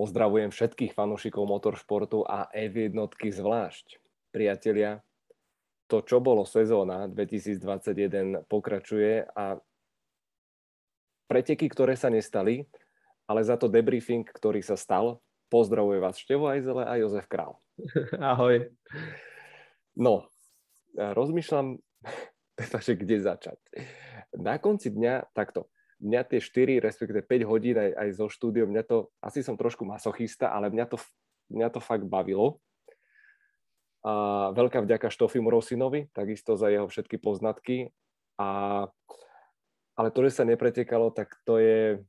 Pozdravujem všetkých fanúšikov motoršportu a F1 zvlášť. Priatelia, to, čo bolo sezóna 2021, pokračuje a preteky, ktoré sa nestali, ale za to debriefing, ktorý sa stal, pozdravuje vás Števo Ajzele a Jozef Král. Ahoj. No, rozmýšľam, teda, že kde začať. Na konci dňa, takto, mňa tie 4, respektive 5 hodín aj, aj zo štúdiom, mňa to, asi som trošku masochista, ale mňa to, mňa to fakt bavilo. A veľká vďaka Štofimu Rosinovi, takisto za jeho všetky poznatky. A, ale to, že sa nepretekalo, tak to je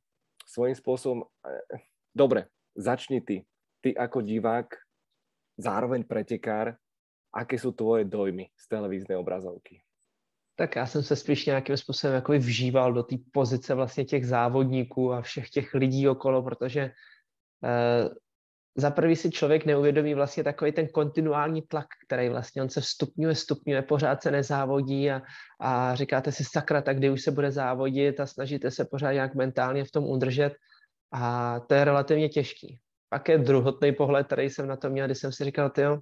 svojím spôsobom... Eh, dobre, začni ty. Ty ako divák, zároveň pretekár, aké sú tvoje dojmy z televíznej obrazovky? Tak já jsem se spíš nějakým způsobem jako vžíval do té pozice vlastně těch závodníků a všech těch lidí okolo, protože eh, za prvý si člověk neuvědomí vlastně takový ten kontinuální tlak, který vlastně on se vstupňuje, stupňuje, pořád se nezávodí a, a říkáte si sakra, tak kdy už se bude závodit a snažíte se pořád nějak mentálně v tom udržet a to je relativně těžký. Pak je druhotný pohled, který jsem na to měl, když jsem si říkal, jo,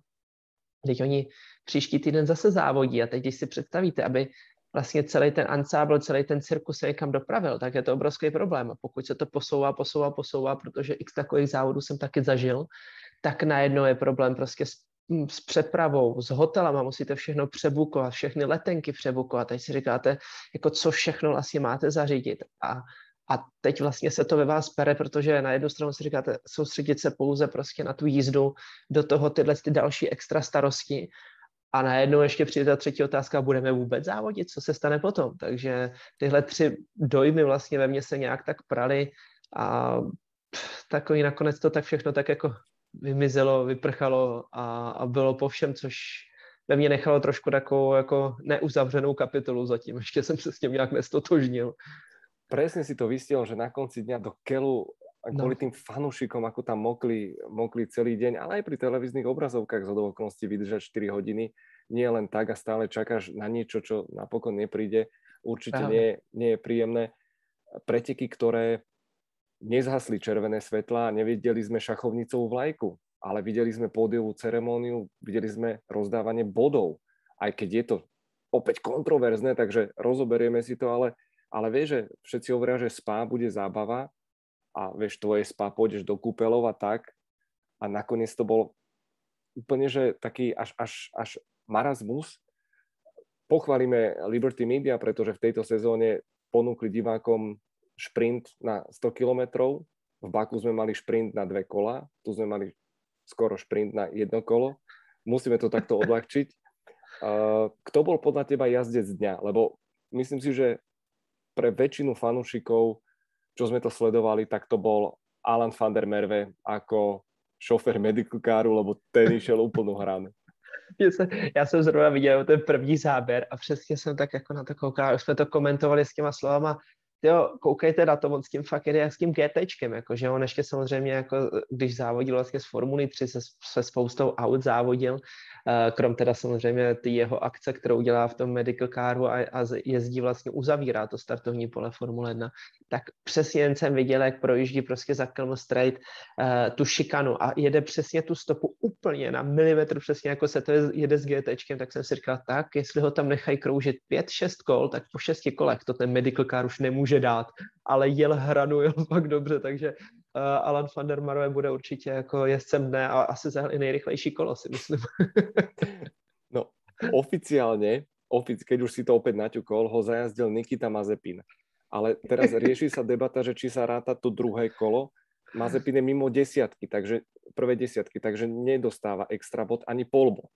teď oni příští týden zase závodí a teď, když si představíte, aby vlastně celý ten ansábl, celý ten cirkus se někam dopravil, tak je to obrovský problém. A pokud se to posouvá, posouvá, posouvá, protože x takových závodů jsem taky zažil, tak najednou je problém prostě s, hm, s přepravou, s hotelama, musíte všechno přebukovat, všechny letenky přebukovat. Teď si říkáte, jako co všechno vlastně máte zařídit. A a teď vlastně se to ve vás pere, protože na jednu stranu si říkáte, soustředit se pouze prostě na tu jízdu, do toho tyhle ty další extra starosti a najednou ještě přijde ta třetí otázka, budeme vůbec závodit, co se stane potom. Takže tyhle tři dojmy vlastně ve mně se nějak tak prali a takový nakonec to tak všechno tak jako vymizelo, vyprchalo a, a bylo po všem, což ve mně nechalo trošku takovou jako neuzavřenou kapitolu zatím. Ještě jsem se s tím nějak nestotožnil. Presne si to vystiel, že na konci dňa do kelu kvôli no. tým fanúšikom, ako tam mokli, mokli celý deň, ale aj pri televíznych obrazovkách z okolností vydržať 4 hodiny, nie len tak a stále čakáš na niečo, čo napokon nepríde, určite nie, nie je príjemné. Preteky, ktoré nezhasli červené svetla, nevideli sme šachovnicovú vlajku, ale videli sme pódiovú ceremóniu, videli sme rozdávanie bodov, aj keď je to opäť kontroverzné, takže rozoberieme si to, ale, ale vieš, že všetci hovoria, že spá bude zábava, a vieš, tvoje spa, pôjdeš do kúpelov a tak. A nakoniec to bol úplne, že taký až, až, až marazmus. Pochválime Liberty Media, pretože v tejto sezóne ponúkli divákom šprint na 100 kilometrov. V Baku sme mali šprint na dve kola, tu sme mali skoro šprint na jedno kolo. Musíme to takto odľahčiť. Kto bol podľa teba jazdec dňa? Lebo myslím si, že pre väčšinu fanúšikov čo sme to sledovali, tak to bol Alan van der Merve ako šofer medical caru, lebo ten išiel úplnou hranu. Já jsem zrovna viděl ten první záběr a přesně jsem tak jako na to koukal, už jsme to komentovali s těma slovama, jo, koukejte na to, on s tím fakt jede jak s tím GTčkem, jako, že on ještě samozřejmě, jako, když závodil vlastně z Formuly 3, se, se spoustou aut závodil, Eh, krom teda samozřejmě ty jeho akce, kterou dělá v tom medical caru a, a jezdí vlastně, uzavírá to startovní pole Formule 1, tak přesně jen jsem viděl, jak projíždí prostě za Kelm Straight uh, tu šikanu a jede přesně tu stopu úplně na milimetr přesně jako se to jede s GTčkem, tak jsem si říkal, tak jestli ho tam nechají kroužit 5-6 kol, tak po 6 kolech to ten medical car už nemůže dát, ale jel hranu, jel fakt dobře, takže uh, Alan van der Marwe bude určitě jako jezdcem dne a asi za i nejrychlejší kolo, si myslím. no, oficiálne, ofic, keď už si to opäť naťukol, ho zajazdil Nikita Mazepin. Ale teraz rieši sa debata, že či sa ráta to druhé kolo. Mazepin je mimo desiatky, takže prvé desiatky, takže nedostáva extra bod ani pol bod.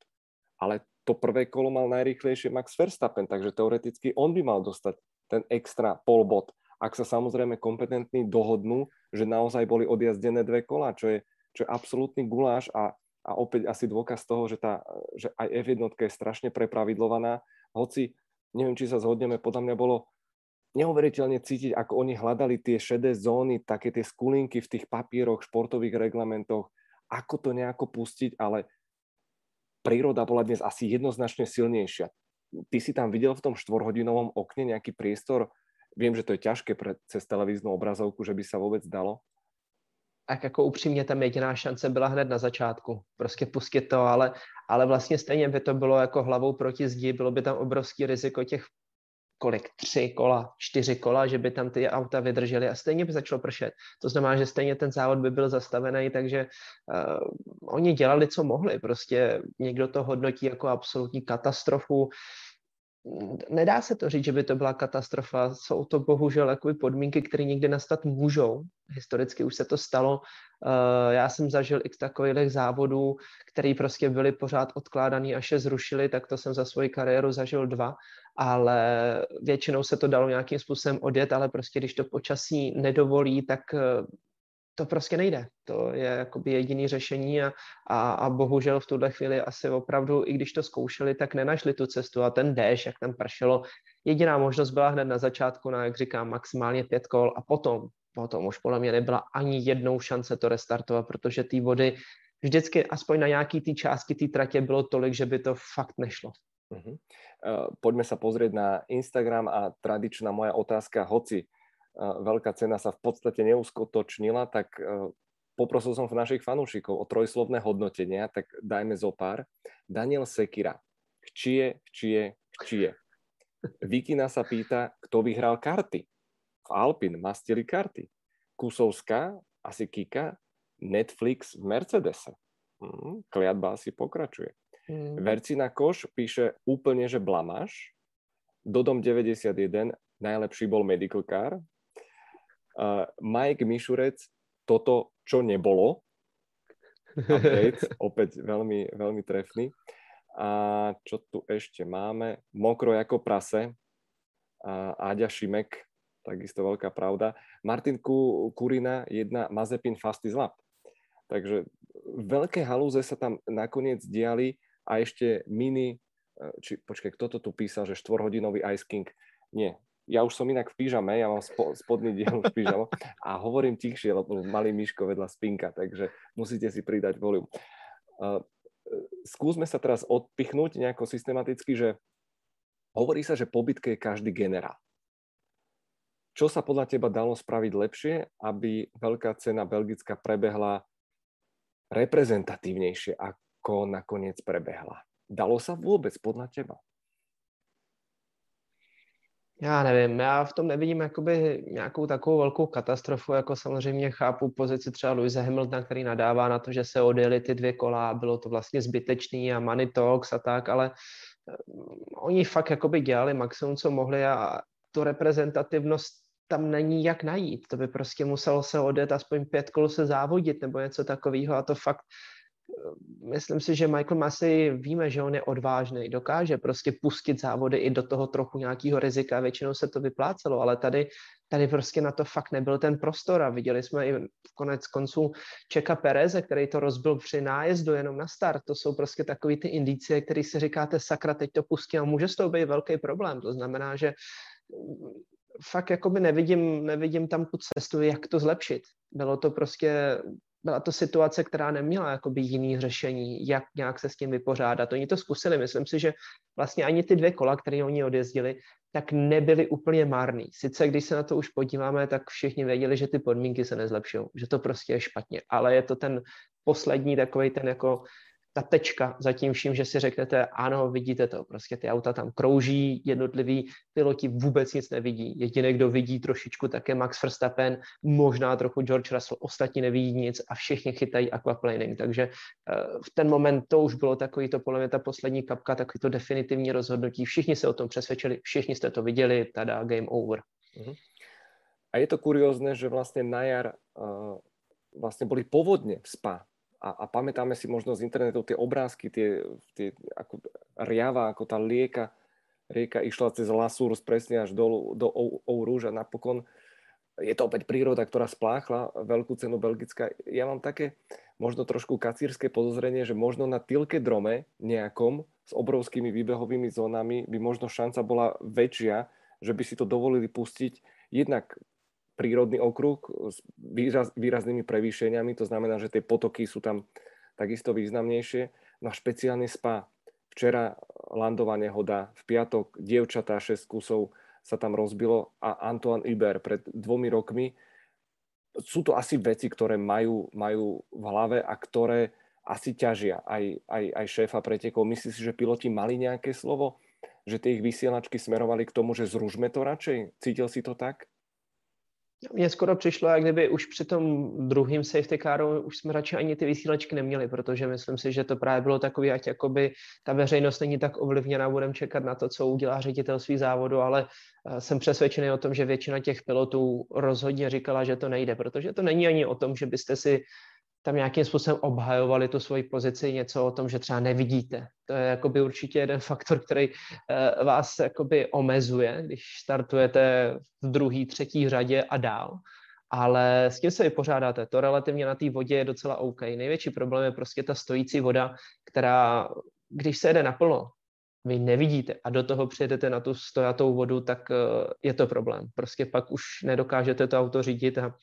Ale to prvé kolo mal najrychlejšie Max Verstappen, takže teoreticky on by mal dostať ten extra pol bod ak sa samozrejme kompetentní dohodnú, že naozaj boli odjazdené dve kola, čo je, čo je absolútny guláš a, a opäť asi dôkaz toho, že, tá, že aj F1 je strašne prepravidlovaná, hoci neviem, či sa zhodneme, podľa mňa bolo neuveriteľne cítiť, ako oni hľadali tie šedé zóny, také tie skulinky v tých papieroch, športových reglamentoch, ako to nejako pustiť, ale príroda bola dnes asi jednoznačne silnejšia. Ty si tam videl v tom štvorhodinovom okne nejaký priestor Viem, že to je ťažké pre, cez televíznu obrazovku, že by sa vôbec dalo. tak jako upřímně tam jediná šance byla hned na začátku. Prostě pustit to, ale, ale vlastně stejně by to bylo jako hlavou proti zdi, bylo by tam obrovský riziko těch kolik, tři kola, čtyři kola, že by tam ty auta vydržely a stejně by začalo pršet. To znamená, že stejně ten závod by byl zastavený, takže uh, oni dělali, co mohli. Prostě někdo to hodnotí jako absolutní katastrofu, nedá se to říct, že by to byla katastrofa. Jsou to bohužel podmínky, které někdy nastat můžou. Historicky už se to stalo. Eh, já jsem zažil x takových závodů, které prostě byly pořád odkládaný, až je zrušili, tak to jsem za svoji kariéru zažil dva, ale většinou se to dalo nějakým způsobem odjet, ale prostě když to počasí nedovolí, tak eh, to prostě nejde. To je jakoby jediný řešení a, a, a bohužel v tuhle chvíli asi opravdu, i když to zkoušeli, tak nenašli tu cestu a ten déš, jak tam pršelo, jediná možnost byla hned na začátku na, jak říkám, maximálně pět kol a potom, potom už podle mě nebyla ani jednou šance to restartovat, protože ty vody vždycky aspoň na nějaký té části té tratě bylo tolik, že by to fakt nešlo. Uh-huh. Uh, poďme sa pozrieť na Instagram a tradičná moja otázka, hoci veľká cena sa v podstate neuskutočnila, tak e, poprosil som našich fanúšikov o trojslovné hodnotenia, tak dajme zo pár. Daniel Sekira, chčie, chčie, chčie. Vikina sa pýta, kto vyhral karty. V Alpin mastili karty. Kusovská, asi Kika, Netflix v Mercedese. Hmm, kliatba asi pokračuje. Hmm. Vercina Koš píše úplne, že blamáš. Dodom 91, najlepší bol Medical Car. Uh, Mike Mišurec, toto, čo nebolo. Updates, opäť veľmi, veľmi trefný. A čo tu ešte máme? Mokro ako prase. A Áďa Šimek, takisto veľká pravda. Martin Kurina, jedna Mazepin Fast is Lap. Takže veľké halúze sa tam nakoniec diali a ešte mini, e, či počkaj, kto to tu písal, že štvorhodinový Ice King? Nie, ja už som inak v pyžame, ja mám spo, spodný diel v pyžamo a hovorím tichšie, lebo malý myško vedľa spinka, takže musíte si pridať volum. Uh, skúsme sa teraz odpichnúť nejako systematicky, že hovorí sa, že po bitke je každý generál. Čo sa podľa teba dalo spraviť lepšie, aby veľká cena Belgická prebehla reprezentatívnejšie, ako nakoniec prebehla? Dalo sa vôbec podľa teba? Já nevím, já v tom nevidím jakoby nějakou takovou velkou katastrofu, jako samozřejmě chápu pozici třeba Louise Hamiltona, který nadává na to, že se odjeli ty dvě kola, bylo to vlastně zbytečný a money talks a tak, ale eh, oni fakt jakoby dělali maximum, co mohli a tu reprezentativnost tam není jak najít. To by prostě muselo se odjet aspoň pět kol se závodit nebo něco takového a to fakt myslím si, že Michael Massey víme, že on je odvážný, dokáže prostě pustit závody i do toho trochu nějakého rizika, většinou se to vyplácelo, ale tady, tady prostě na to fakt nebyl ten prostor a viděli jsme i v konec konců Čeka Pereze, který to rozbil při nájezdu jenom na start, to jsou prostě takové ty indicie, které si říkáte, sakra, teď to pustí a může z toho být velký problém, to znamená, že fakt jakoby nevidím, nevidím tam tu cestu, jak to zlepšit. Bylo to prostě byla to situace, která neměla jakoby jiný řešení, jak nějak se s tím vypořádat. Oni to zkusili, myslím si, že vlastně ani ty dvě kola, které oni odjezdili, tak nebyly úplně marný. Sice když se na to už podíváme, tak všichni věděli, že ty podmínky se nezlepšují, že to prostě je špatně, ale je to ten poslední takový ten jako ta tečka za tím vším, že si řeknete, ano, vidíte to, prostě ty auta tam krouží, jednotliví piloti vůbec nic nevidí. Jediný, kdo vidí trošičku, tak je Max Verstappen, možná trochu George Russell, ostatní nevidí nic a všichni chytají aquaplaning. Takže uh, v ten moment to už bylo takový to, podle mě ta poslední kapka, takový to definitivní rozhodnutí. Všichni se o tom přesvědčili, všichni jste to viděli, tada, game over. Uh-huh. A je to kuriózne, že vlastne na jar uh, vlastne boli povodne v Spa a, a pamätáme si možno z internetu tie obrázky, tie, tie ako riava, ako tá lieka, rieka išla cez Lasurs presne až do, do Ourouge a napokon je to opäť príroda, ktorá spláchla veľkú cenu Belgická. Ja mám také možno trošku kacírske podozrenie, že možno na Tilke drome nejakom s obrovskými výbehovými zónami by možno šanca bola väčšia, že by si to dovolili pustiť jednak prírodný okruh s výraz, výraznými prevýšeniami, to znamená, že tie potoky sú tam takisto významnejšie. No a špeciálne spa. Včera landová nehoda, v piatok dievčatá 6 kusov sa tam rozbilo a Antoine Iber pred dvomi rokmi sú to asi veci, ktoré majú, majú v hlave a ktoré asi ťažia aj, aj, aj šéfa pretekov. Myslíš si, že piloti mali nejaké slovo? Že tie ich vysielačky smerovali k tomu, že zružme to radšej? Cítil si to tak? Mně skoro přišlo, jak kdyby už při tom druhým safety caru už jsme radši ani ty vysílačky neměli, protože myslím si, že to právě bylo takový, ať jakoby ta veřejnost není tak ovlivněná, budeme čekat na to, co udělá ředitelství závodu, ale eh, jsem přesvědčený o tom, že většina těch pilotů rozhodně říkala, že to nejde, protože to není ani o tom, že byste si tam nějakým způsobem obhajovali tu svoji pozici, něco o tom, že třeba nevidíte. To je jakoby určitě jeden faktor, který uh, vás jakoby omezuje, když startujete v druhé, třetí řadě a dál. Ale s tím se vypořádáte. To relativně na té vodě je docela OK. Největší problém je prostě ta stojící voda, která, když se jede naplno, vy nevidíte a do toho přijedete na tu stojatou vodu, tak uh, je to problém. Prostě pak už nedokážete to auto řídit a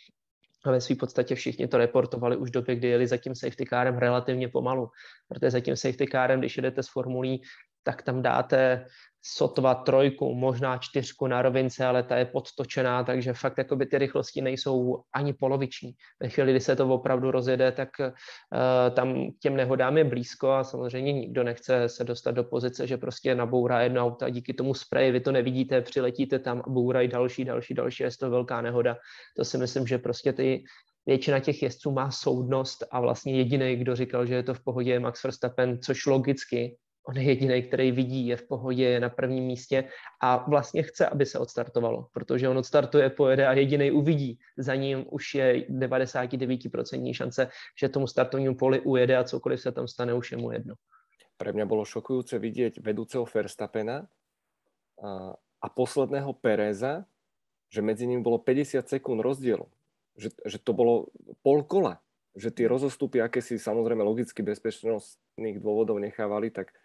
a ve své podstatě všichni to reportovali už v době, kdy jeli za tím safety carem relativně pomalu. Protože za tím safety carem, když jedete s formulí, tak tam dáte sotva trojku, možná čtyřku na rovince, ale ta je podtočená, takže fakt jakoby ty rychlosti nejsou ani poloviční. Ve chvíli, kdy se to opravdu rozjede, tak uh, tam těm nehodám je blízko a samozřejmě nikdo nechce se dostat do pozice, že prostě nabourá jedno auto a díky tomu spreji vy to nevidíte, přiletíte tam a bourají další, další, další, je to velká nehoda. To si myslím, že prostě ty většina těch jezdců má soudnost a vlastně jediný, kdo říkal, že je to v pohodě, je Max Verstappen, což logicky on je jediný, který vidí, je v pohodě, je na prvním místě a vlastně chce, aby se odstartovalo, protože on odstartuje, pojede a jediný uvidí. Za ním už je 99% šance, že tomu startovnímu poli ujede a cokoliv se tam stane, už je mu jedno. Pre mňa bolo šokujúce vidieť vedúceho Verstappena a, a posledného Pereza, že medzi nimi bolo 50 sekúnd rozdielu. Že, že to bolo pol kola. Že tie rozostupy, aké si samozrejme logicky bezpečnostných dôvodov nechávali, tak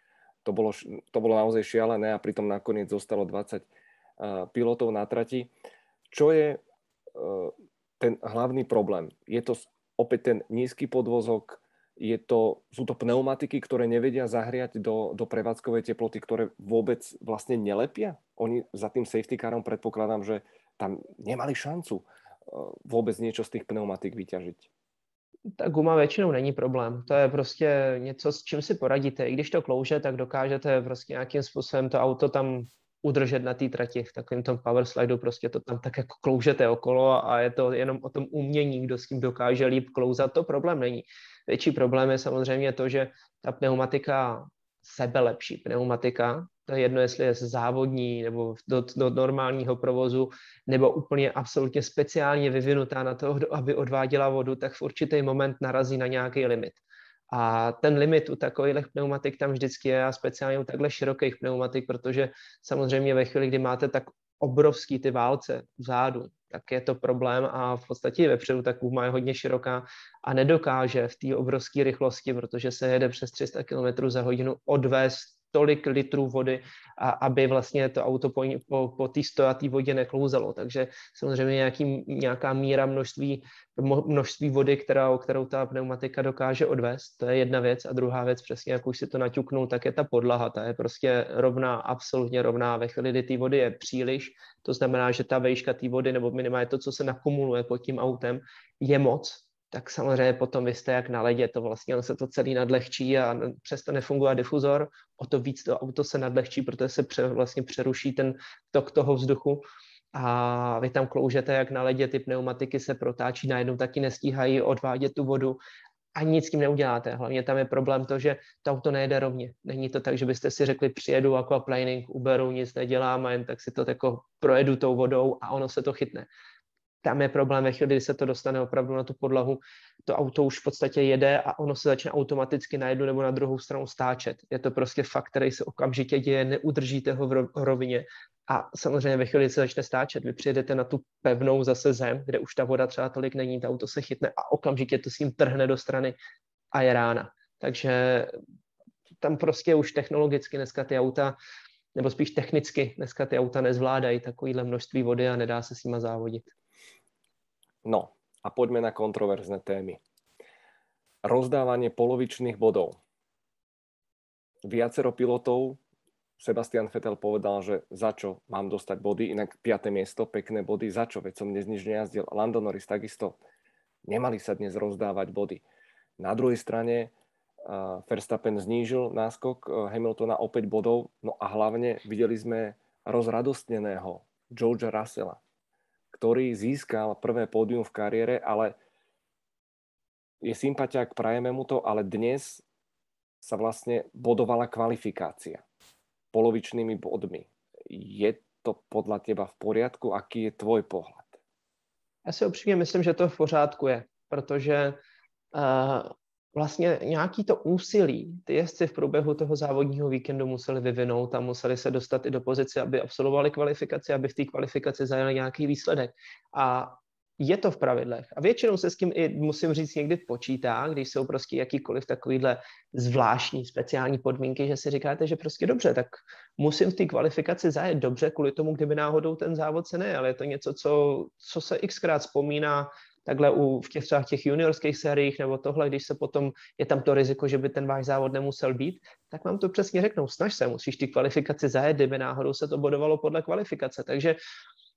to bolo, to bolo naozaj šialené a pritom nakoniec zostalo 20 pilotov na trati. Čo je e, ten hlavný problém? Je to opäť ten nízky podvozok, je to, sú to pneumatiky, ktoré nevedia zahriať do, do prevádzkovej teploty, ktoré vôbec vlastne nelepia? Oni za tým safety carom predpokladám, že tam nemali šancu e, vôbec niečo z tých pneumatik vyťažiť. Ta guma většinou není problém. To je prostě něco, s čím si poradíte. I když to klouže, tak dokážete prostě nějakým způsobem to auto tam udržet na té trati v takovém tom power slideu, prostě to tam tak jako kloužete okolo a je to jenom o tom umění, kdo s tím dokáže líp klouzat, to problém není. Větší problém je samozřejmě to, že ta pneumatika sebelepší pneumatika, to je jedno, jestli je závodní nebo do, do normálního provozu, nebo úplně absolutně speciálně vyvinutá na to, aby odváděla vodu, tak v určitý moment narazí na nějaký limit. A ten limit u takových pneumatik tam vždycky je a speciálně u takhle širokých pneumatik, protože samozřejmě ve chvíli, kdy máte tak obrovský ty válce vzadu, tak je to problém a v podstatě vepředu ta kůma je hodně široká a nedokáže v té obrovské rychlosti, protože se jede přes 300 km za hodinu, odvést tolik litrů vody, a aby vlastně to auto po, po, po té stojaté vodě neklouzalo. Takže samozřejmě nějaký, nějaká míra množství, množství vody, která, kterou ta pneumatika dokáže odvést, to je jedna věc. A druhá věc, přesně jak už si to naťuknul, tak je ta podlaha. Ta je prostě rovná, absolutně rovná. Ve chvíli, kdy té vody je příliš, to znamená, že ta vejška té vody, nebo minimálně to, co se nakumuluje pod tím autem, je moc, tak samozřejmě potom vy jste jak na ledě, to vlastně on se to celý nadlehčí a přesto nefunguje difuzor, o to víc to auto se nadlehčí, protože se pře, vlastně přeruší ten tok toho vzduchu a vy tam kloužete jak na ledě, ty pneumatiky se protáčí, najednou taky nestíhají odvádět tu vodu a nic s tím neuděláte. Hlavně tam je problém to, že to auto nejede rovně. Není to tak, že byste si řekli, přijedu aquaplaning, uberu, nic nedělám a jen tak si to jako projedu tou vodou a ono se to chytne tam je problém ve chvíli, kdy se to dostane opravdu na tu podlahu, to auto už v podstatě jede a ono se začne automaticky na jednu nebo na druhou stranu stáčet. Je to prostě fakt, který se okamžitě děje, neudržíte ho v rovině a samozřejmě ve chvíli, kdy se začne stáčet, vy přijedete na tu pevnou zase zem, kde už ta voda třeba tolik není, to auto se chytne a okamžitě to s ním trhne do strany a je rána. Takže tam prostě už technologicky dneska ty auta, nebo spíš technicky dneska ty auta nezvládají takovýhle množství vody a nedá se s nima závodit. No a poďme na kontroverzné témy. Rozdávanie polovičných bodov. Viacero pilotov, Sebastian Vettel povedal, že za čo mám dostať body, inak 5. miesto, pekné body, za čo, veď som dnes nič nejazdil. Lando Norris takisto Nemali sa dnes rozdávať body. Na druhej strane Verstappen znížil náskok Hamiltona o 5 bodov, no a hlavne videli sme rozradostneného Georgea Russella, ktorý získal prvé pódium v kariére, ale je sympatiák, prajeme mu to, ale dnes sa vlastne bodovala kvalifikácia polovičnými bodmi. Je to podľa teba v poriadku? Aký je tvoj pohled? Já si upřímně myslím, že to v pořádku je, protože uh, vlastně nějaký to úsilí ty jezdci v průběhu toho závodního víkendu museli vyvinout a museli se dostat i do pozice, aby absolvovali kvalifikaci, aby v té kvalifikaci zajeli nějaký výsledek. A je to v pravidlech. A většinou se s tím i, musím říct, někdy počítá, když jsou prostě jakýkoliv takovýhle zvláštní, speciální podmínky, že si říkáte, že prostě dobře, tak musím v té kvalifikaci zajet dobře kvůli tomu, kdyby náhodou ten závod se ne, ale je to něco, co, co se xkrát vzpomíná takhle u, v těch třeba těch juniorských sériích nebo tohle, když se potom je tam to riziko, že by ten váš závod nemusel být, tak vám to přesně řeknou, snaž se, musíš ty kvalifikaci zajet, kdyby náhodou se to bodovalo podle kvalifikace. Takže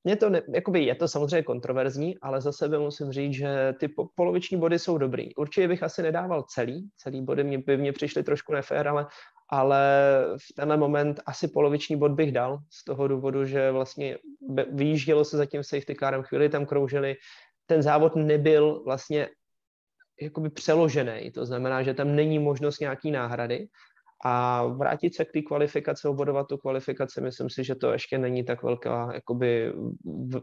mě to, ne, jakoby je to samozřejmě kontroverzní, ale za sebe musím říct, že ty po, poloviční body jsou dobrý. Určitě bych asi nedával celý, celý body mě, by mě přišly trošku nefér, ale, ale v tenhle moment asi poloviční bod bych dal z toho důvodu, že vlastně vyjíždělo se zatím safety carem, chvíli tam kroužili, ten závod nebyl vlastně jakoby přeložený, to znamená, že tam není možnost nějaký náhrady a vrátit se k té kvalifikaci, obodovat tu kvalifikaci, myslím si, že to ještě není tak velká, jakoby, v,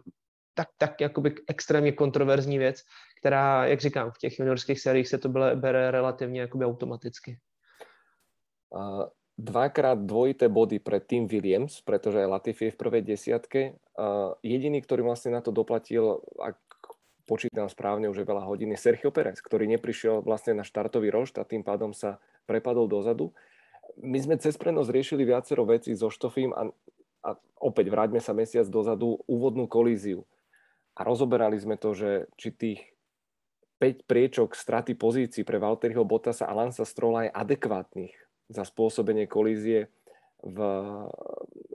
tak, tak jakoby extrémně kontroverzní věc, která, jak říkám, v těch juniorských sériích se to bere, bere relativně jakoby automaticky. Uh, dvakrát dvojité body pre Team Williams, pretože Latifi je v prvej desiatke. Uh, jediný, ktorý vlastne na to doplatil, ak počítam správne, už je veľa hodín, je Sergio Perez, ktorý neprišiel vlastne na štartový rošt a tým pádom sa prepadol dozadu my sme cez prenos riešili viacero vecí so Štofím a, a opäť vráťme sa mesiac dozadu, úvodnú kolíziu. A rozoberali sme to, že či tých 5 priečok straty pozícií pre Valtteriho Bottasa a Lansa Strola je adekvátnych za spôsobenie kolízie v,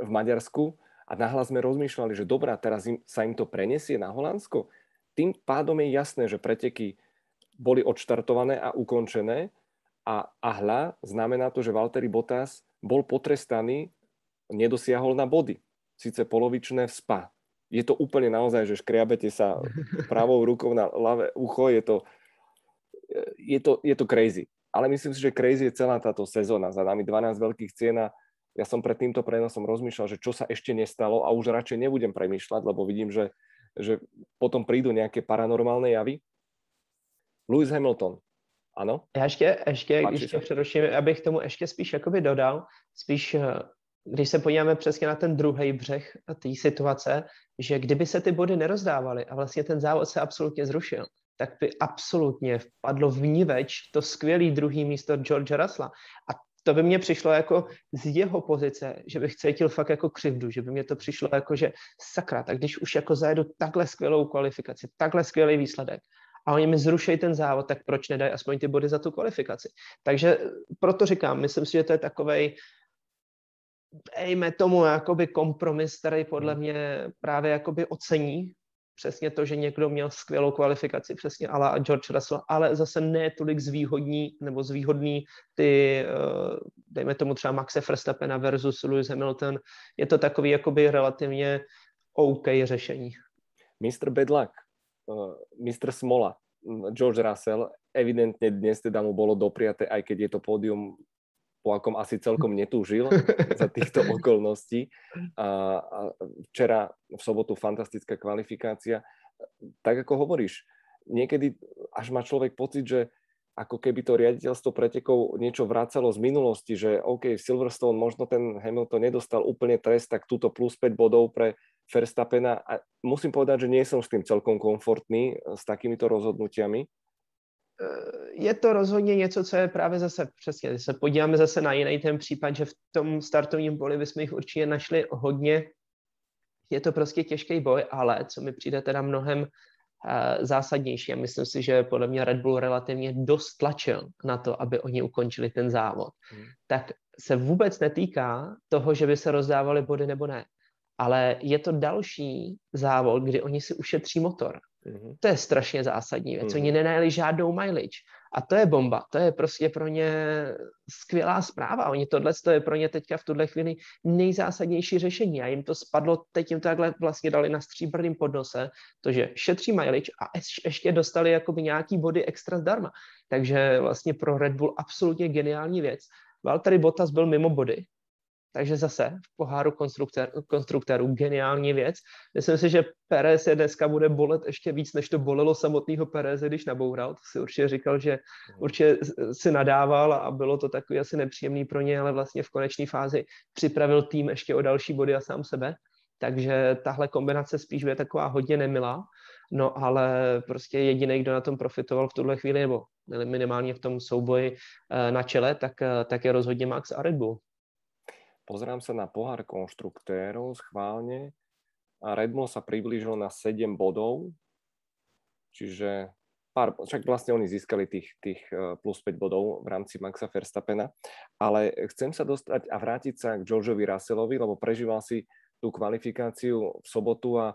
v Maďarsku. A nahlas sme rozmýšľali, že dobrá, teraz im, sa im to prenesie na Holandsko. Tým pádom je jasné, že preteky boli odštartované a ukončené a, a hľa znamená to, že Valtteri Bottas bol potrestaný, nedosiahol na body. Sice polovičné v spa. Je to úplne naozaj, že škriabete sa pravou rukou na ľavé ucho, je to, je to, je to crazy. Ale myslím si, že crazy je celá táto sezóna. Za nami 12 veľkých cien a ja som pred týmto prenosom rozmýšľal, že čo sa ešte nestalo a už radšej nebudem premýšľať, lebo vidím, že, že potom prídu nejaké paranormálne javy. Lewis Hamilton, ano? Já ještě, ještě když tě přeruším, abych tomu ještě spíš jakoby dodal, spíš eh, když se podíváme přesně na ten druhý břeh té situace, že kdyby se ty body nerozdávaly a vlastně ten závod se absolutně zrušil, tak by absolutně vpadlo v níveč to skvělý druhý místo George Russella. A to by mě přišlo jako z jeho pozice, že bych cítil fakt jako křivdu, že by mě to přišlo jako, že sakra, tak když už jako zajedu takhle skvělou kvalifikaci, takhle skvělý výsledek a oni mi zrušejí ten závod, tak proč nedají aspoň ty body za tu kvalifikaci. Takže proto říkám, myslím si, že to je takovej, dejme tomu jakoby kompromis, který podle mě právě jakoby ocení přesně to, že někdo měl skvělou kvalifikaci, přesně ala George Russell, ale zase ne tolik zvýhodní nebo zvýhodný ty, eh, dejme tomu třeba Maxe Verstappena versus Lewis Hamilton. Je to takový jakoby relativně OK řešení. Mr. Bedlak, uh, Mr. Smola, George Russell, evidentne dnes teda mu bolo dopriaté, aj keď je to pódium, po akom asi celkom netúžil za týchto okolností. A, a včera v sobotu fantastická kvalifikácia. Tak ako hovoríš, niekedy až má človek pocit, že ako keby to riaditeľstvo pretekov niečo vracalo z minulosti, že OK, Silverstone možno ten Hamilton nedostal úplne trest, tak túto plus 5 bodov pre Verstappena a musím povedať, že nie som s tým celkom komfortný eh, s takýmito rozhodnutiami. Eh, je to rozhodně něco, co je právě zase přesně, když se podíváme zase na jiný ten případ, že v tom startovním boli bychom jich určitě našli hodně. Je to prostě těžký boj, ale co mi přijde teda mnohem uh, zásadnější a myslím si, že podle mě Red Bull relativně dost tlačil na to, aby oni ukončili ten závod, hmm. tak se vůbec netýká toho, že by se rozdávali body nebo ne ale je to další závod, kdy oni si ušetří motor. Mm-hmm. To je strašně zásadní věc. Mm-hmm. Oni nenajeli žádnou mileage. A to je bomba. To je prostě pro ně skvělá zpráva. Oni tohle to je pro ně teďka v tuhle chvíli nejzásadnější řešení. A jim to spadlo, teď jim to takhle vlastně dali na stříbrným podnose, to, že šetří mileage a ještě dostali jakoby nějaký body extra zdarma. Takže vlastně pro Red Bull absolutně geniální věc. Valtteri Bottas byl mimo body, takže zase v poháru konstruktér, konstruktérů geniální věc. Myslím si, že Perez je dneska bude bolet ještě víc, než to bolelo samotného Pereze, když naboural. To si určitě říkal, že mhm. určitě si nadával a bylo to takový asi nepříjemný pro ně, ale vlastně v konečné fázi připravil tým ještě o další body a sám sebe. Takže tahle kombinace spíš je taková hodně nemilá. No ale prostě jediný, kdo na tom profitoval v tuhle chvíli, nebo minimálně v tom souboji eh, na čele, tak, eh, tak je rozhodně Max a Red Bull pozerám sa na pohár konštruktérov schválne a Red Bull sa priblížil na 7 bodov, čiže pár, však vlastne oni získali tých, tých eh, plus 5 bodov v rámci Maxa Verstappena, ale chcem sa dostať a vrátiť sa k Georgeovi Russellovi, lebo prežíval si tú kvalifikáciu v sobotu a,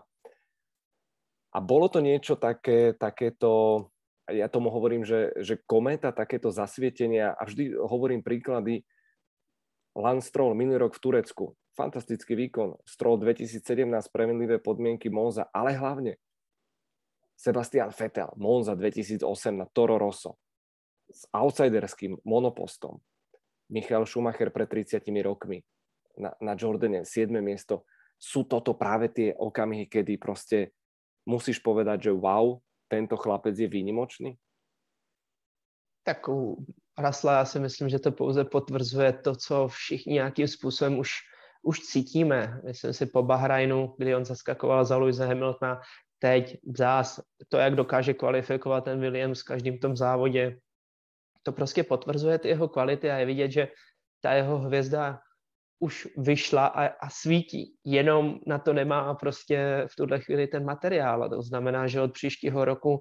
a bolo to niečo také, takéto, ja tomu hovorím, že, že kometa, takéto zasvietenia a vždy hovorím príklady, Lance Stroll minulý rok v Turecku. Fantastický výkon. Stroll 2017 premenlivé podmienky Monza, ale hlavne Sebastian Vettel, Monza 2008 na Toro Rosso s outsiderským monopostom. Michal Schumacher pred 30 rokmi na, na Jordane 7. miesto. Sú toto práve tie okamihy, kedy proste musíš povedať, že wow, tento chlapec je výnimočný? Tak Rasla, já si myslím, že to pouze potvrzuje to, co všichni nějakým způsobem už, už cítíme. Myslím si po Bahrajnu, kdy on zaskakoval za Louise Hamiltona, teď zás to, jak dokáže kvalifikovat ten Williams v každém tom závodě, to prostě potvrzuje ty jeho kvality a je vidět, že ta jeho hvězda už vyšla a, a svítí, jenom na to nemá prostě v tuhle chvíli ten materiál. A to znamená, že od příštího roku, uh,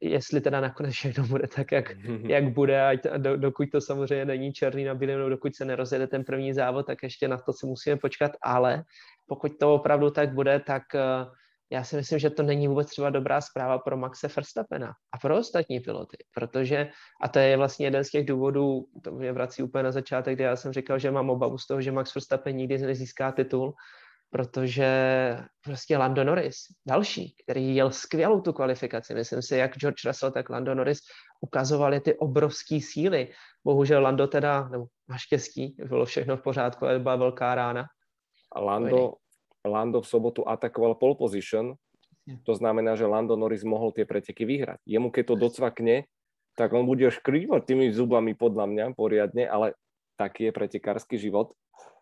jestli teda nakonec všechno bude tak, jak, jak bude, ať, do, dokud to samozřejmě není černý na bílém, dokud se nerozjede ten první závod, tak ještě na to si musíme počkat, ale pokud to opravdu tak bude, tak uh, já si myslím, že to není vůbec třeba dobrá zpráva pro Maxe Verstappena a pro ostatní piloty, protože, a to je vlastně jeden z těch důvodů, to mě vrací úplně na začátek, kdy já jsem říkal, že mám obavu z toho, že Max Verstappen nikdy nezíská titul, protože prostě Lando Norris, další, který jel skvělou tu kvalifikaci, myslím si, jak George Russell, tak Lando Norris ukazovali ty obrovské síly. Bohužel Lando teda, nebo naštěstí, bylo všechno v pořádku, ale byla velká rána. A Lando, Lando v sobotu atakoval pole position, to znamená, že Lando Norris mohol tie preteky vyhrať. Jemu keď to docvakne, tak on bude škrývať tými zubami podľa mňa poriadne, ale taký je pretekársky život.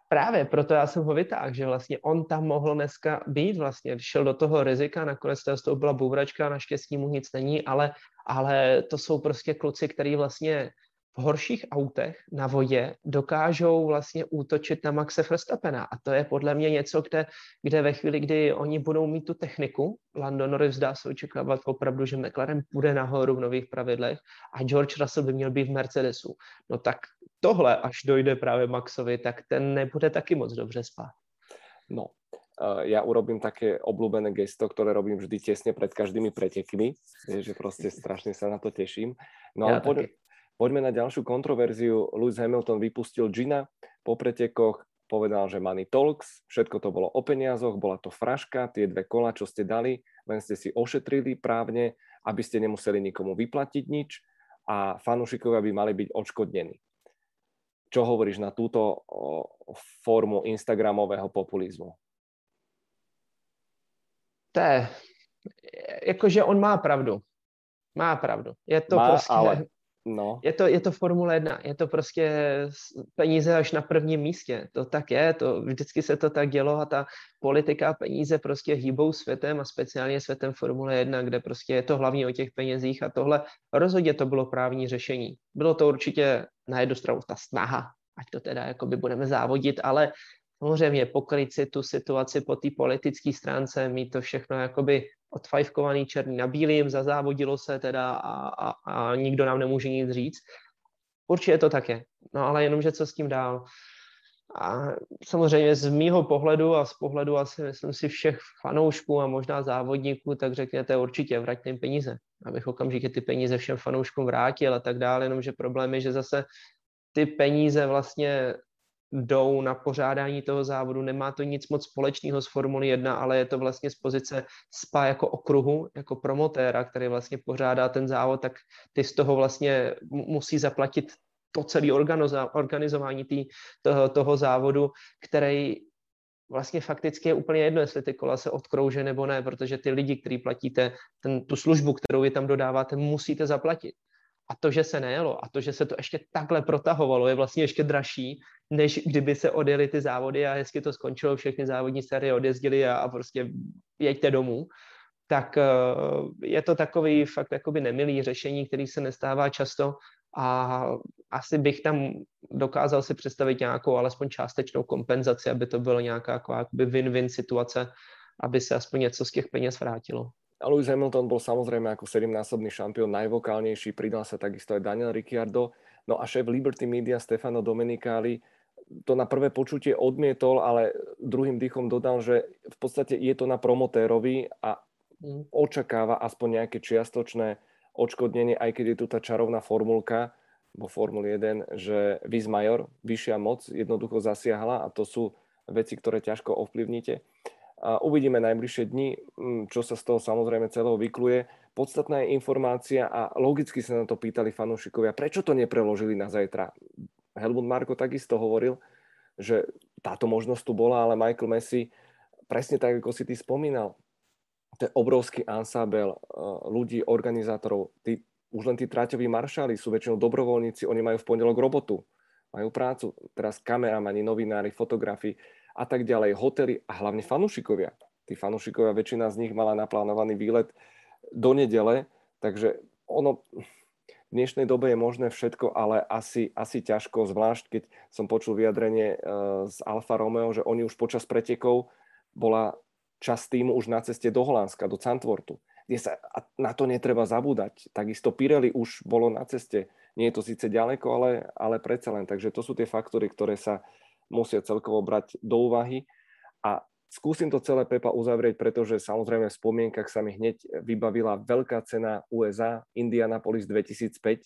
Právě proto já jsem ho vytáhl, že vlastně on tam mohl dneska být vlastně, šel do toho rizika, nakonec to byla bouračka, naštěstí mu nic není, ale, ale to jsou prostě kluci, který vlastně v horších autech na vodě dokážou vlastně útočit na Maxe Verstappena. A to je podle mě něco, kde, kde ve chvíli, kdy oni budou mít tu techniku, Lando Norris dá se očekávat opravdu, že McLaren půjde nahoru v nových pravidlech a George Russell by měl být v Mercedesu. No tak tohle, až dojde právě Maxovi, tak ten nebude taky moc dobře spát. No, ja urobím také obľúbené gesto, ktoré robím vždy tesne pred každými pretekmi, že proste strašne sa na to teším. No ja ale poďme, Poďme na ďalšiu kontroverziu. Lewis Hamilton vypustil Gina po pretekoch, povedal, že money talks, všetko to bolo o peniazoch, bola to fraška, tie dve kola, čo ste dali, len ste si ošetrili právne, aby ste nemuseli nikomu vyplatiť nič a fanúšikovia by mali byť odškodnení. Čo hovoríš na túto formu Instagramového populizmu? To je, jakože on má pravdu. Má pravdu. Je to má, prostě... Ale No. Je, to, je to Formule 1, je to prostě peníze až na prvním místě. To tak je, to, vždycky se to tak dělo a ta politika a peníze prostě hýbou světem a speciálně světem Formule 1, kde prostě je to hlavně o těch penězích a tohle rozhodně to bylo právní řešení. Bylo to určitě na jednu stranu ta snaha, ať to teda jakoby budeme závodit, ale samozřejmě pokryt si tu situaci po té politické stránce, mít to všechno jakoby odfajfkovaný černý na bílým, zazávodilo se teda a, a, a nikdo nám nemůže nic říct. Určitě to tak je. No ale jenomže co s tím dál? A samozřejmě z mýho pohledu a z pohledu asi myslím si všech fanoušků a možná závodníků, tak řekněte určitě vrať jim peníze, abych okamžitě ty peníze všem fanouškům vrátil a tak dále, jenomže problém je, že zase ty peníze vlastně jdou na pořádání toho závodu. Nemá to nic moc společného s Formuli 1, ale je to vlastně z pozice SPA jako okruhu, jako promotéra, který vlastně pořádá ten závod, tak ty z toho vlastně musí zaplatit to celé organizování tý, toho, toho závodu, který vlastně fakticky je úplně jedno, jestli ty kola se odkrouže nebo ne, protože ty lidi, kteří platíte, ten, tu službu, kterou vy tam dodáváte, musíte zaplatit. A to, že se nejelo a to, že se to ještě takhle protahovalo, je vlastně ještě dražší, než kdyby se odjeli ty závody a hezky to skončilo, všechny závodní série odjezdili a, a prostě jeďte domů, tak uh, je to takový fakt jakoby nemilý řešení, který se nestává často a asi bych tam dokázal si představit nějakou alespoň částečnou kompenzaci, aby to bylo nějaká jako win-win situace, aby se aspoň něco z těch peněz vrátilo. A Lewis Hamilton bol samozrejme ako 7-násobný šampión najvokálnejší, pridal sa takisto aj Daniel Ricciardo. No a šéf Liberty Media Stefano Domenicali to na prvé počutie odmietol, ale druhým dýchom dodal, že v podstate je to na promotérovi a mm. očakáva aspoň nejaké čiastočné odškodnenie, aj keď je tu tá čarovná formulka vo Formule 1, že vis major, vyššia moc jednoducho zasiahla a to sú veci, ktoré ťažko ovplyvníte. A uvidíme najbližšie dni, mm, čo sa z toho samozrejme celého vykluje. Podstatná je informácia a logicky sa na to pýtali fanúšikovia, prečo to nepreložili na zajtra. Helmut Marko takisto hovoril, že táto možnosť tu bola, ale Michael Messi, presne tak, ako si ty spomínal, to je obrovský ansábel eh, ľudí, organizátorov. Tí, už len tí tráťoví maršáli sú väčšinou dobrovoľníci, oni majú v pondelok robotu, majú prácu. Teraz kameramani, novinári, fotografi a tak ďalej, hotely a hlavne fanúšikovia. Tí fanúšikovia, väčšina z nich mala naplánovaný výlet do nedele, takže ono v dnešnej dobe je možné všetko, ale asi, asi ťažko, zvlášť keď som počul vyjadrenie eh, z Alfa Romeo, že oni už počas pretekov bola čas týmu už na ceste do Holandska, do Cantwortu, kde sa na to netreba zabúdať. Takisto Pirelli už bolo na ceste. Nie je to síce ďaleko, ale, ale predsa len. Takže to sú tie faktory, ktoré sa musia celkovo brať do úvahy. A skúsim to celé Pepa uzavrieť, pretože samozrejme v spomienkach sa mi hneď vybavila veľká cena USA Indianapolis 2005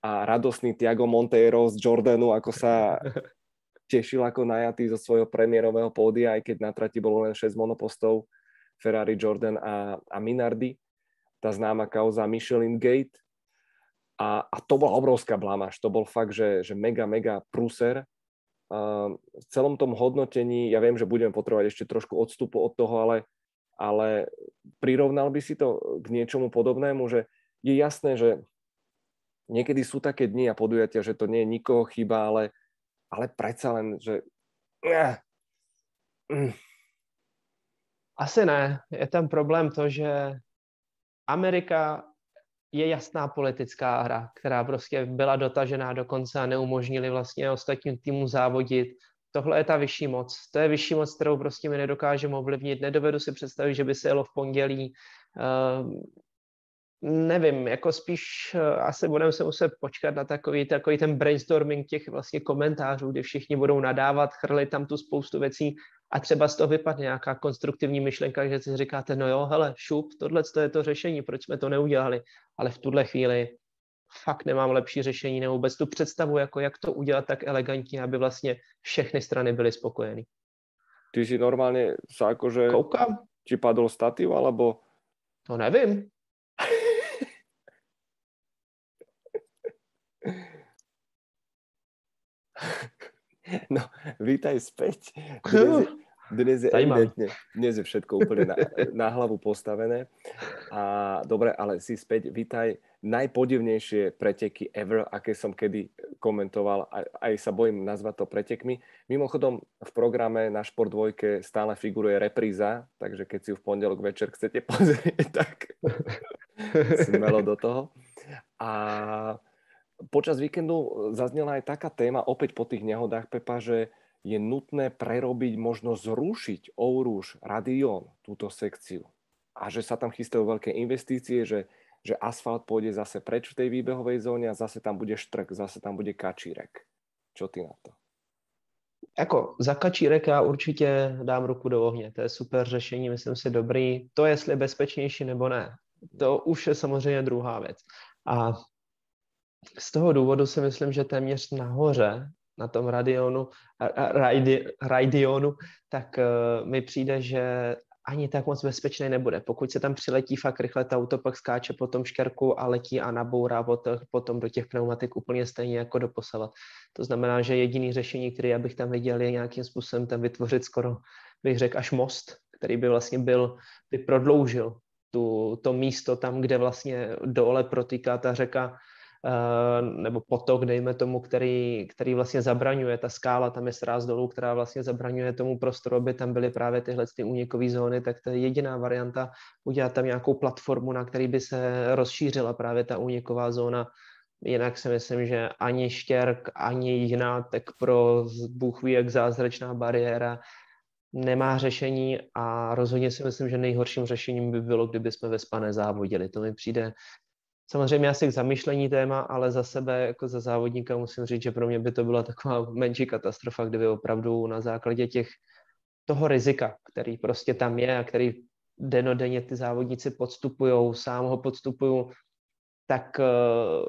a radosný Tiago Monteiro z Jordanu, ako sa tešil ako najatý zo svojho premiérového pódia, aj keď na trati bolo len 6 monopostov, Ferrari, Jordan a, a Minardi, tá známa kauza Michelin Gate. A, a to bola obrovská blamaž, to bol fakt, že, že mega, mega pruser v celom tom hodnotení, ja viem, že budeme potrebovať ešte trošku odstupu od toho, ale, ale prirovnal by si to k niečomu podobnému, že je jasné, že niekedy sú také dni a podujatia, že to nie je nikoho chyba, ale, ale predsa len, že... Asi ne. Je tam problém to, že Amerika je jasná politická hra, která prostě byla dotažená do konce a neumožnili vlastně ostatním týmu závodit. Tohle je ta vyšší moc. To je vyšší moc, kterou prostě my nedokážeme ovlivnit. Nedovedu si představit, že by se jelo v pondělí. Uh, nevím, jako spíš uh, asi budeme se muset počkat na takový, takový ten brainstorming těch vlastně komentářů, kdy všichni budou nadávat, chrlit tam tu spoustu věcí a třeba z toho vypadne nějaká konstruktivní myšlenka, že si říkáte, no jo, hele, šup, tohle je to řešení, proč jsme to neudělali, ale v tuhle chvíli fakt nemám lepší řešení nebo vůbec tu představu, jako jak to udělat tak elegantně, aby vlastně všechny strany byly spokojeny. Ty si normálně sa akože... Koukám. Ti padl stativ, alebo... To nevím. No, vítaj späť. Dnes je, je evidentne, dnes je všetko úplne na, na hlavu postavené. A dobre, ale si späť, vítaj. Najpodivnejšie preteky ever, aké som kedy komentoval, aj, aj sa bojím nazvať to pretekmi. Mimochodom, v programe na Šport 2 stále figuruje repríza, takže keď si ju v pondelok večer chcete pozrieť, tak smelo do toho. A počas víkendu zaznela aj taká téma, opäť po tých nehodách, Pepa, že je nutné prerobiť, možno zrušiť Ouruž, Radion, túto sekciu. A že sa tam chystajú veľké investície, že, že asfalt pôjde zase preč v tej výbehovej zóne a zase tam bude štrk, zase tam bude kačírek. Čo ty na to? jako za kačírek já určitě dám ruku do ohně. To je super řešení, myslím si dobrý. To, jestli je bezpečnější nebo ne, to už je samozřejmě druhá věc. A z toho důvodu si myslím, že téměř nahoře na tom radionu, radi, radionu, tak uh, mi přijde, že ani tak moc bezpečný nebude. Pokud se tam přiletí fakt rychle, ta auto pak skáče po tom škerku a letí a nabourá potom do těch pneumatik úplně stejně jako do posavat. To znamená, že jediný řešení, které já bych tam viděl, je nějakým způsobem tam vytvořit skoro, bych řekl, až most, který by vlastně byl, by prodloužil tu, to místo tam, kde vlastně dole protýká ta řeka nebo potok, dejme tomu, který, který vlastně zabraňuje, ta skála tam je sráz dolů, která vlastně zabraňuje tomu prostoru, aby tam byly právě tyhle ty únikové zóny, tak to je jediná varianta udělat tam nějakou platformu, na který by se rozšířila právě ta úniková zóna. Jinak si myslím, že ani štěrk, ani jiná, tak pro Bůh ví, jak zázračná bariéra nemá řešení a rozhodně si myslím, že nejhorším řešením by bylo, kdyby jsme ve spané závodili. To mi přijde samozřejmě asi k zamyšlení téma, ale za sebe, jako za závodníka musím říct, že pro mě by to byla taková menší katastrofa, kdyby opravdu na základě těch toho rizika, který prostě tam je a který denodenně ty závodníci podstupují, sám ho podstupují, tak uh,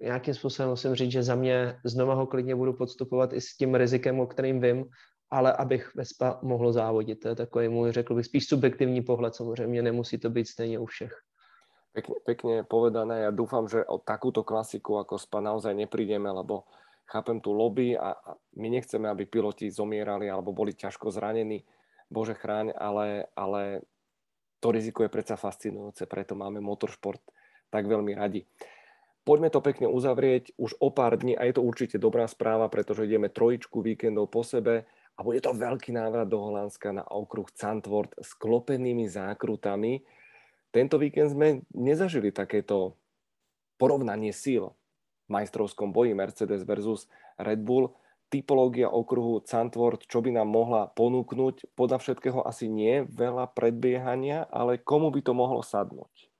nějakým způsobem musím říct, že za mě znova ho klidně budu podstupovat i s tím rizikem, o kterým vím, ale abych Vespa mohl závodit. To je takový můj, řekl bych, spíš subjektivní pohled, samozřejmě nemusí to být stejně u všech. Pekne, pekne povedané. Ja dúfam, že o takúto klasiku ako SPA naozaj neprídeme, lebo chápem tu lobby a, a my nechceme, aby piloti zomierali alebo boli ťažko zranení. Bože chráň, ale, ale to riziko je predsa fascinujúce, preto máme motorsport tak veľmi radi. Poďme to pekne uzavrieť už o pár dní a je to určite dobrá správa, pretože ideme trojičku víkendov po sebe a bude to veľký návrat do Holandska na okruh Zandvoort s klopenými zákrutami tento víkend sme nezažili takéto porovnanie síl v majstrovskom boji Mercedes versus Red Bull. Typológia okruhu Zandvoort, čo by nám mohla ponúknuť, podľa všetkého asi nie veľa predbiehania, ale komu by to mohlo sadnúť?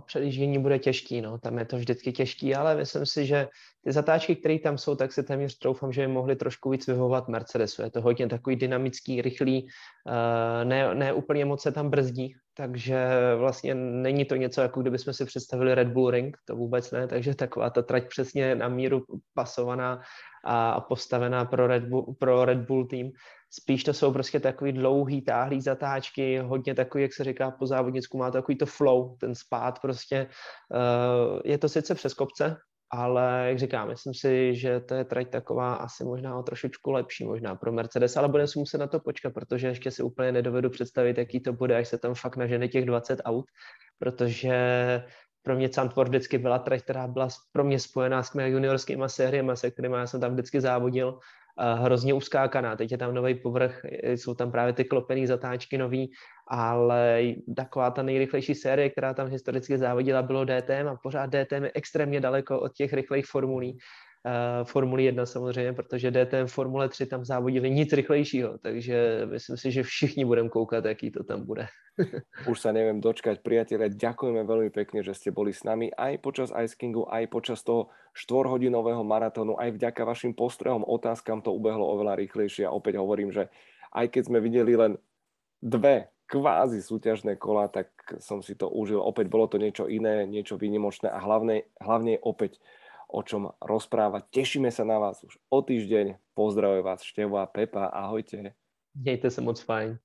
předjíždění bude těžký, no, tam je to vždycky těžký, ale myslím si, že ty zatáčky, které tam jsou, tak se téměř troufám, že mohli trošku víc vyhovovat Mercedesu. Je to hodně takový dynamický, rychlý, uh, ne, ne úplně moc se tam brzdí, takže vlastně není to něco, jako kdybychom si představili Red Bull Ring, to vůbec ne, takže taková ta trať přesně na míru pasovaná a postavená pro Red Bull, pro Red Bull tým. Spíš to jsou prostě takový dlouhý, táhlý zatáčky, hodně takový, jak se říká po závodnicku, má takový to flow, ten spát prostě. Uh, je to sice přes kopce, ale jak říkám, myslím si, že to je trať taková asi možná o trošičku lepší možná pro Mercedes, ale budeme si muset na to počkat, protože ještě si úplně nedovedu představit, jaký to bude, až se tam fakt nažene těch 20 aut, protože pro mě Zandvoort vždycky byla trať, která byla pro mě spojená s mými juniorskými sériemi, se kterými já jsem tam vždycky závodil hrozně uskákaná. Teď je tam nový povrch, jsou tam právě ty klopený zatáčky nový, ale taková ta nejrychlejší série, která tam historicky závodila, bylo DTM a pořád DTM je extrémně daleko od těch rychlejch formulí. Uh, Formuli 1 samozřejmě, protože DTM Formule 3 tam závodili nic rychlejšího, takže myslím si, že všichni budeme koukat, jaký to tam bude. Už sa neviem dočkať, priatelia, ďakujeme veľmi pekne, že ste boli s nami aj počas Ice Kingu, aj počas toho štvorhodinového maratónu, aj vďaka vašim postrehom, otázkam to ubehlo oveľa rýchlejšie a opäť hovorím, že aj keď sme videli len dve kvázi súťažné kola, tak som si to užil. Opäť bolo to niečo iné, niečo výnimočné a hlavne, hlavne opäť o čom rozprávať. Tešíme sa na vás už o týždeň. Pozdravuje vás Števo a Pepa. Ahojte. Mějte se moc fajn.